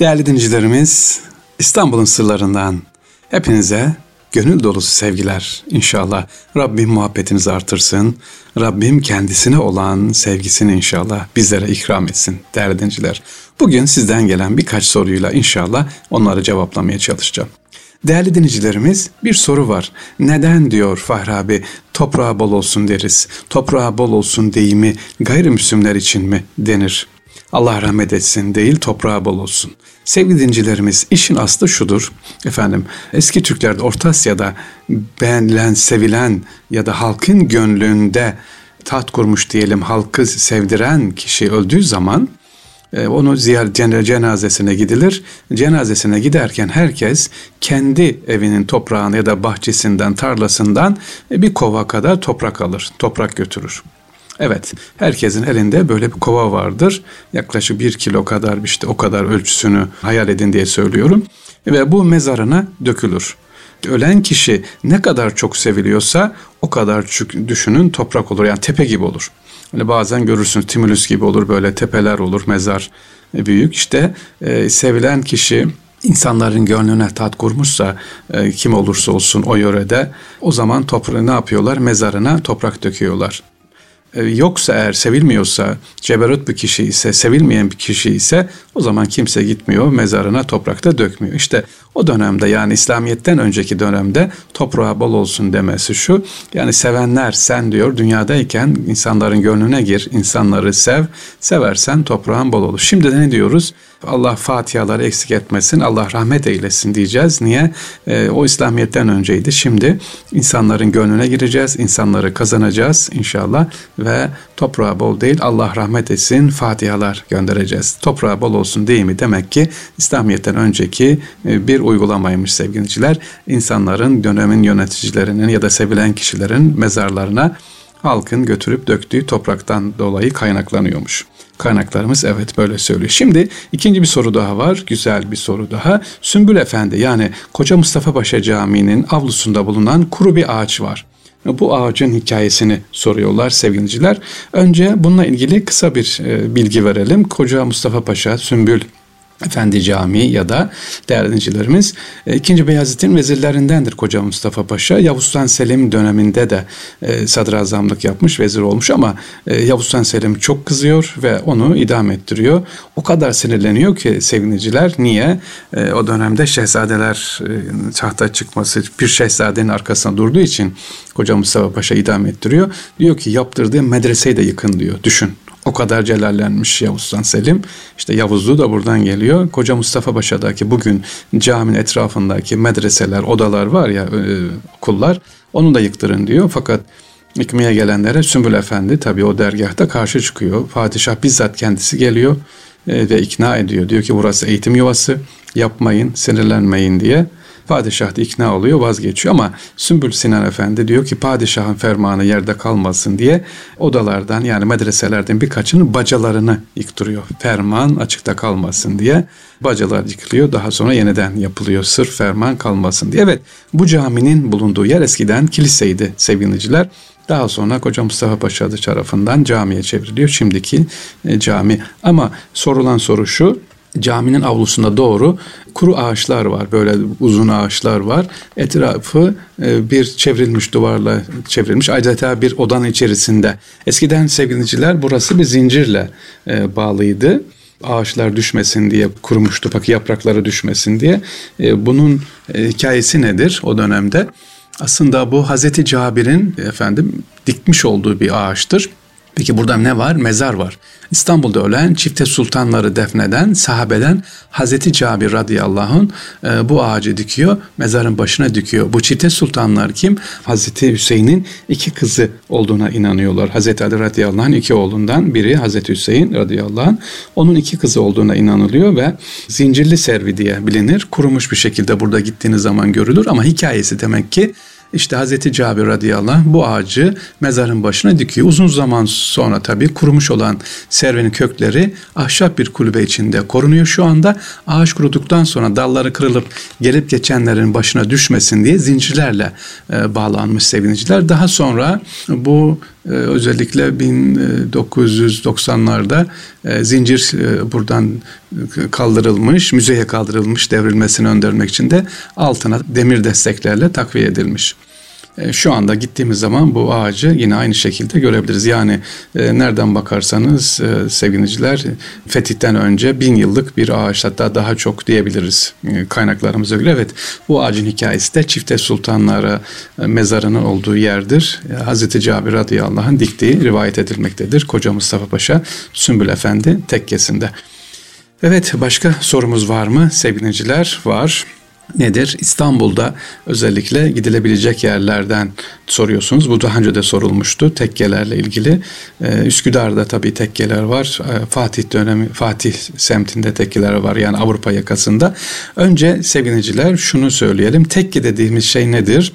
Değerli dinleyicilerimiz, İstanbul'un sırlarından hepinize gönül dolusu sevgiler inşallah. Rabbim muhabbetinizi artırsın. Rabbim kendisine olan sevgisini inşallah bizlere ikram etsin değerli dinleyiciler. Bugün sizden gelen birkaç soruyla inşallah onları cevaplamaya çalışacağım. Değerli dinleyicilerimiz bir soru var. Neden diyor Fahri abi toprağa bol olsun deriz. Toprağa bol olsun deyimi gayrimüslimler için mi denir? Allah rahmet etsin değil toprağa bol olsun. Sevgili dincilerimiz işin aslı şudur. Efendim eski Türklerde Orta Asya'da beğenilen, sevilen ya da halkın gönlünde taht kurmuş diyelim halkı sevdiren kişi öldüğü zaman e, onu ziyaret cenazesine gidilir. Cenazesine giderken herkes kendi evinin toprağını ya da bahçesinden, tarlasından e, bir kova kadar toprak alır, toprak götürür. Evet, herkesin elinde böyle bir kova vardır. Yaklaşık bir kilo kadar işte o kadar ölçüsünü hayal edin diye söylüyorum. Ve bu mezarına dökülür. Ölen kişi ne kadar çok seviliyorsa o kadar düşünün toprak olur. Yani tepe gibi olur. Hani bazen görürsünüz timülüs gibi olur böyle tepeler olur mezar büyük. İşte e, sevilen kişi insanların gönlüne tat kurmuşsa e, kim olursa olsun o yörede o zaman toprağı ne yapıyorlar? Mezarına toprak döküyorlar. E, yoksa eğer sevilmiyorsa, ceberut bir kişi ise, sevilmeyen bir kişi ise o zaman kimse gitmiyor, mezarına toprakta dökmüyor. İşte o dönemde yani İslamiyet'ten önceki dönemde toprağa bol olsun demesi şu. Yani sevenler sen diyor dünyadayken insanların gönlüne gir, insanları sev, seversen toprağın bol olur. Şimdi de ne diyoruz? Allah fatihaları eksik etmesin, Allah rahmet eylesin diyeceğiz. Niye? E, o İslamiyet'ten önceydi. Şimdi insanların gönlüne gireceğiz, insanları kazanacağız inşallah ve toprağa bol değil Allah rahmet etsin fatihalar göndereceğiz. Toprağa bol olsun değil mi? Demek ki İslamiyet'ten önceki e, bir uygulamaymış sevgiliciler. İnsanların dönemin yöneticilerinin ya da sevilen kişilerin mezarlarına halkın götürüp döktüğü topraktan dolayı kaynaklanıyormuş. Kaynaklarımız evet böyle söylüyor. Şimdi ikinci bir soru daha var. Güzel bir soru daha. Sümbül Efendi yani Koca Mustafa Paşa Camii'nin avlusunda bulunan kuru bir ağaç var. Bu ağacın hikayesini soruyorlar sevgiliciler. Önce bununla ilgili kısa bir e, bilgi verelim. Koca Mustafa Paşa, Sümbül Efendi Camii ya da değerli dinleyicilerimiz 2. E, Beyazıt'ın vezirlerindendir Koca Mustafa Paşa. Yavuz Sultan Selim döneminde de e, sadrazamlık yapmış, vezir olmuş ama e, Yavuz Sultan Selim çok kızıyor ve onu idam ettiriyor. O kadar sinirleniyor ki seviniciler. Niye? O dönemde şehzadeler tahta çıkması bir şehzadenin arkasına durduğu için Koca Mustafa Paşa idam ettiriyor. Diyor ki yaptırdığı medreseyi de yıkın diyor. Düşün. O kadar celallenmiş Yavuz Sultan Selim. İşte Yavuzluğu da buradan geliyor. Koca Mustafa Paşa'daki bugün caminin etrafındaki medreseler, odalar var ya e, okullar onu da yıktırın diyor. Fakat yıkmaya gelenlere Sümbül Efendi tabii o dergahta karşı çıkıyor. Padişah bizzat kendisi geliyor e, ve ikna ediyor. Diyor ki burası eğitim yuvası yapmayın, sinirlenmeyin diye. Padişah da ikna oluyor vazgeçiyor ama Sümbül Sinan Efendi diyor ki padişahın fermanı yerde kalmasın diye odalardan yani medreselerden birkaçının bacalarını yıktırıyor. Ferman açıkta kalmasın diye bacalar yıkılıyor daha sonra yeniden yapılıyor sırf ferman kalmasın diye. Evet bu caminin bulunduğu yer eskiden kiliseydi sevgiliciler. Daha sonra Koca Mustafa Paşa tarafından camiye çevriliyor şimdiki e, cami. Ama sorulan soru şu caminin avlusunda doğru kuru ağaçlar var. Böyle uzun ağaçlar var. Etrafı e, bir çevrilmiş duvarla çevrilmiş. Adeta bir odanın içerisinde. Eskiden sevgiliciler burası bir zincirle e, bağlıydı ağaçlar düşmesin diye kurumuştu paki yaprakları düşmesin diye. E, bunun hikayesi nedir o dönemde? Aslında bu Hazreti Cabir'in efendim dikmiş olduğu bir ağaçtır. Peki burada ne var? Mezar var. İstanbul'da ölen çifte sultanları defneden sahabeden Hazreti Cabir radıyallahu e, bu ağacı dikiyor, mezarın başına dikiyor. Bu çifte sultanlar kim? Hazreti Hüseyin'in iki kızı olduğuna inanıyorlar. Hazreti Ali radıyallahu iki oğlundan biri Hazreti Hüseyin radıyallahu. Onun iki kızı olduğuna inanılıyor ve zincirli servi diye bilinir. Kurumuş bir şekilde burada gittiğiniz zaman görülür ama hikayesi demek ki işte Hazreti Cabir radıyallahu anh bu ağacı mezarın başına dikiyor. Uzun zaman sonra tabii kurumuş olan servenin kökleri ahşap bir kulübe içinde korunuyor şu anda. Ağaç kuruduktan sonra dalları kırılıp gelip geçenlerin başına düşmesin diye zincirlerle e, bağlanmış seviniciler. Daha sonra bu özellikle 1990'larda e, zincir e, buradan kaldırılmış, müzeye kaldırılmış devrilmesini öndürmek için de altına demir desteklerle takviye edilmiş. E, şu anda gittiğimiz zaman bu ağacı yine aynı şekilde görebiliriz. Yani e, nereden bakarsanız e, sevgiliciler fetihten önce bin yıllık bir ağaç hatta daha çok diyebiliriz kaynaklarımıza göre. Evet bu ağacın hikayesi de Çifte Sultanlara mezarının olduğu yerdir. Hazreti Cabir radıyallahu anh diktiği rivayet edilmektedir. Koca Mustafa Paşa Sümbül Efendi tekkesinde. Evet başka sorumuz var mı sevgiliciler? Var nedir? İstanbul'da özellikle gidilebilecek yerlerden soruyorsunuz. Bu daha önce de sorulmuştu tekkelerle ilgili. Ee, Üsküdar'da tabii tekkeler var. Ee, Fatih dönemi, Fatih semtinde tekkeler var yani Avrupa yakasında. Önce sevgiliciler şunu söyleyelim. Tekke dediğimiz şey nedir?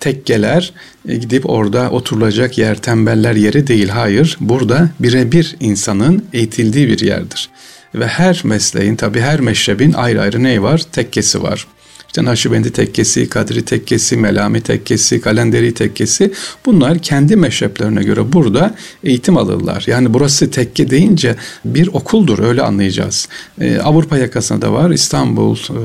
tekkeler e, gidip orada oturulacak yer tembeller yeri değil. Hayır burada birebir insanın eğitildiği bir yerdir. Ve her mesleğin tabi her meşrebin ayrı ayrı neyi var? Tekkesi var. İşte Nakşibendi tekkesi, Kadri tekkesi, Melami tekkesi, Kalenderi tekkesi bunlar kendi meşreplerine göre burada eğitim alırlar. Yani burası tekke deyince bir okuldur öyle anlayacağız. Ee, Avrupa yakasında da var, İstanbul e,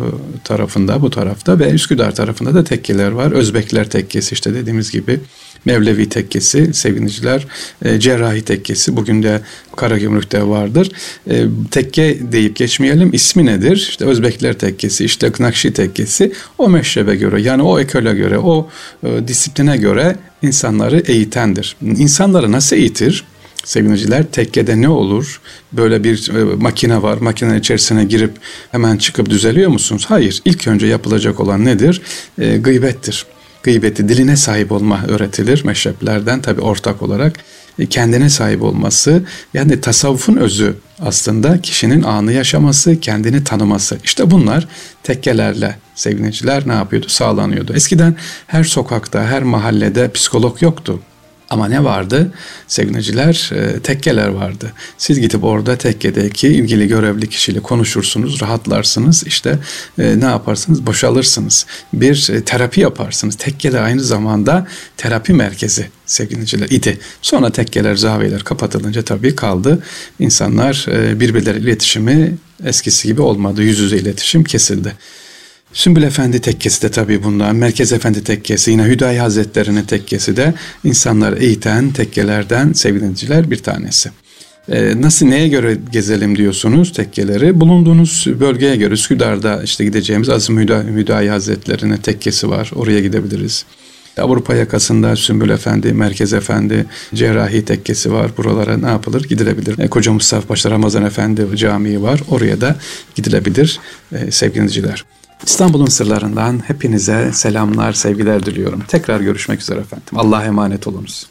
tarafında bu tarafta ve Üsküdar tarafında da tekkeler var. Özbekler tekkesi işte dediğimiz gibi. Mevlevi tekkesi, seviniciler, e, cerrahi tekkesi bugün de Karagümrük'te vardır. E, tekke deyip geçmeyelim. İsmi nedir? İşte Özbekler tekkesi, işte Nakşi tekkesi o meşrebe göre yani o ekole göre, o e, disipline göre insanları eğitendir. İnsanları nasıl eğitir? Sevgiliciler tekkede ne olur? Böyle bir e, makine var. Makinenin içerisine girip hemen çıkıp düzeliyor musunuz? Hayır. İlk önce yapılacak olan nedir? E, gıybettir gıybeti, diline sahip olma öğretilir meşreplerden tabi ortak olarak. E, kendine sahip olması yani tasavvufun özü aslında kişinin anı yaşaması, kendini tanıması. İşte bunlar tekkelerle sevgiliciler ne yapıyordu? Sağlanıyordu. Eskiden her sokakta, her mahallede psikolog yoktu. Ama ne vardı? Sevgiliciler, e, tekkeler vardı. Siz gidip orada tekkedeki ilgili görevli kişiyle konuşursunuz, rahatlarsınız. İşte e, ne yaparsınız? Boşalırsınız. Bir e, terapi yaparsınız. Tekkeler aynı zamanda terapi merkezi sevgiliciler idi. Sonra tekkeler, zaviyeler kapatılınca tabii kaldı. İnsanlar birbirleriyle iletişimi eskisi gibi olmadı. Yüz yüze iletişim kesildi. Sümbül Efendi tekkesi de tabii bundan, Merkez Efendi tekkesi, yine Hüdayi Hazretleri'nin tekkesi de insanlar eğiten tekkelerden sevgiliciler bir tanesi. Ee, nasıl neye göre gezelim diyorsunuz tekkeleri? Bulunduğunuz bölgeye göre Üsküdar'da işte gideceğimiz Azim Hüdayi, Hüdayi Hazretleri'nin tekkesi var. Oraya gidebiliriz. Avrupa yakasında Sümbül Efendi, Merkez Efendi, Cerrahi Tekkesi var. Buralara ne yapılır? Gidilebilir. E, Koca Mustafa Paşa Ramazan Efendi Camii var. Oraya da gidilebilir e, sevgiliciler. İstanbul'un sırlarından hepinize selamlar, sevgiler diliyorum. Tekrar görüşmek üzere efendim. Allah'a emanet olunuz.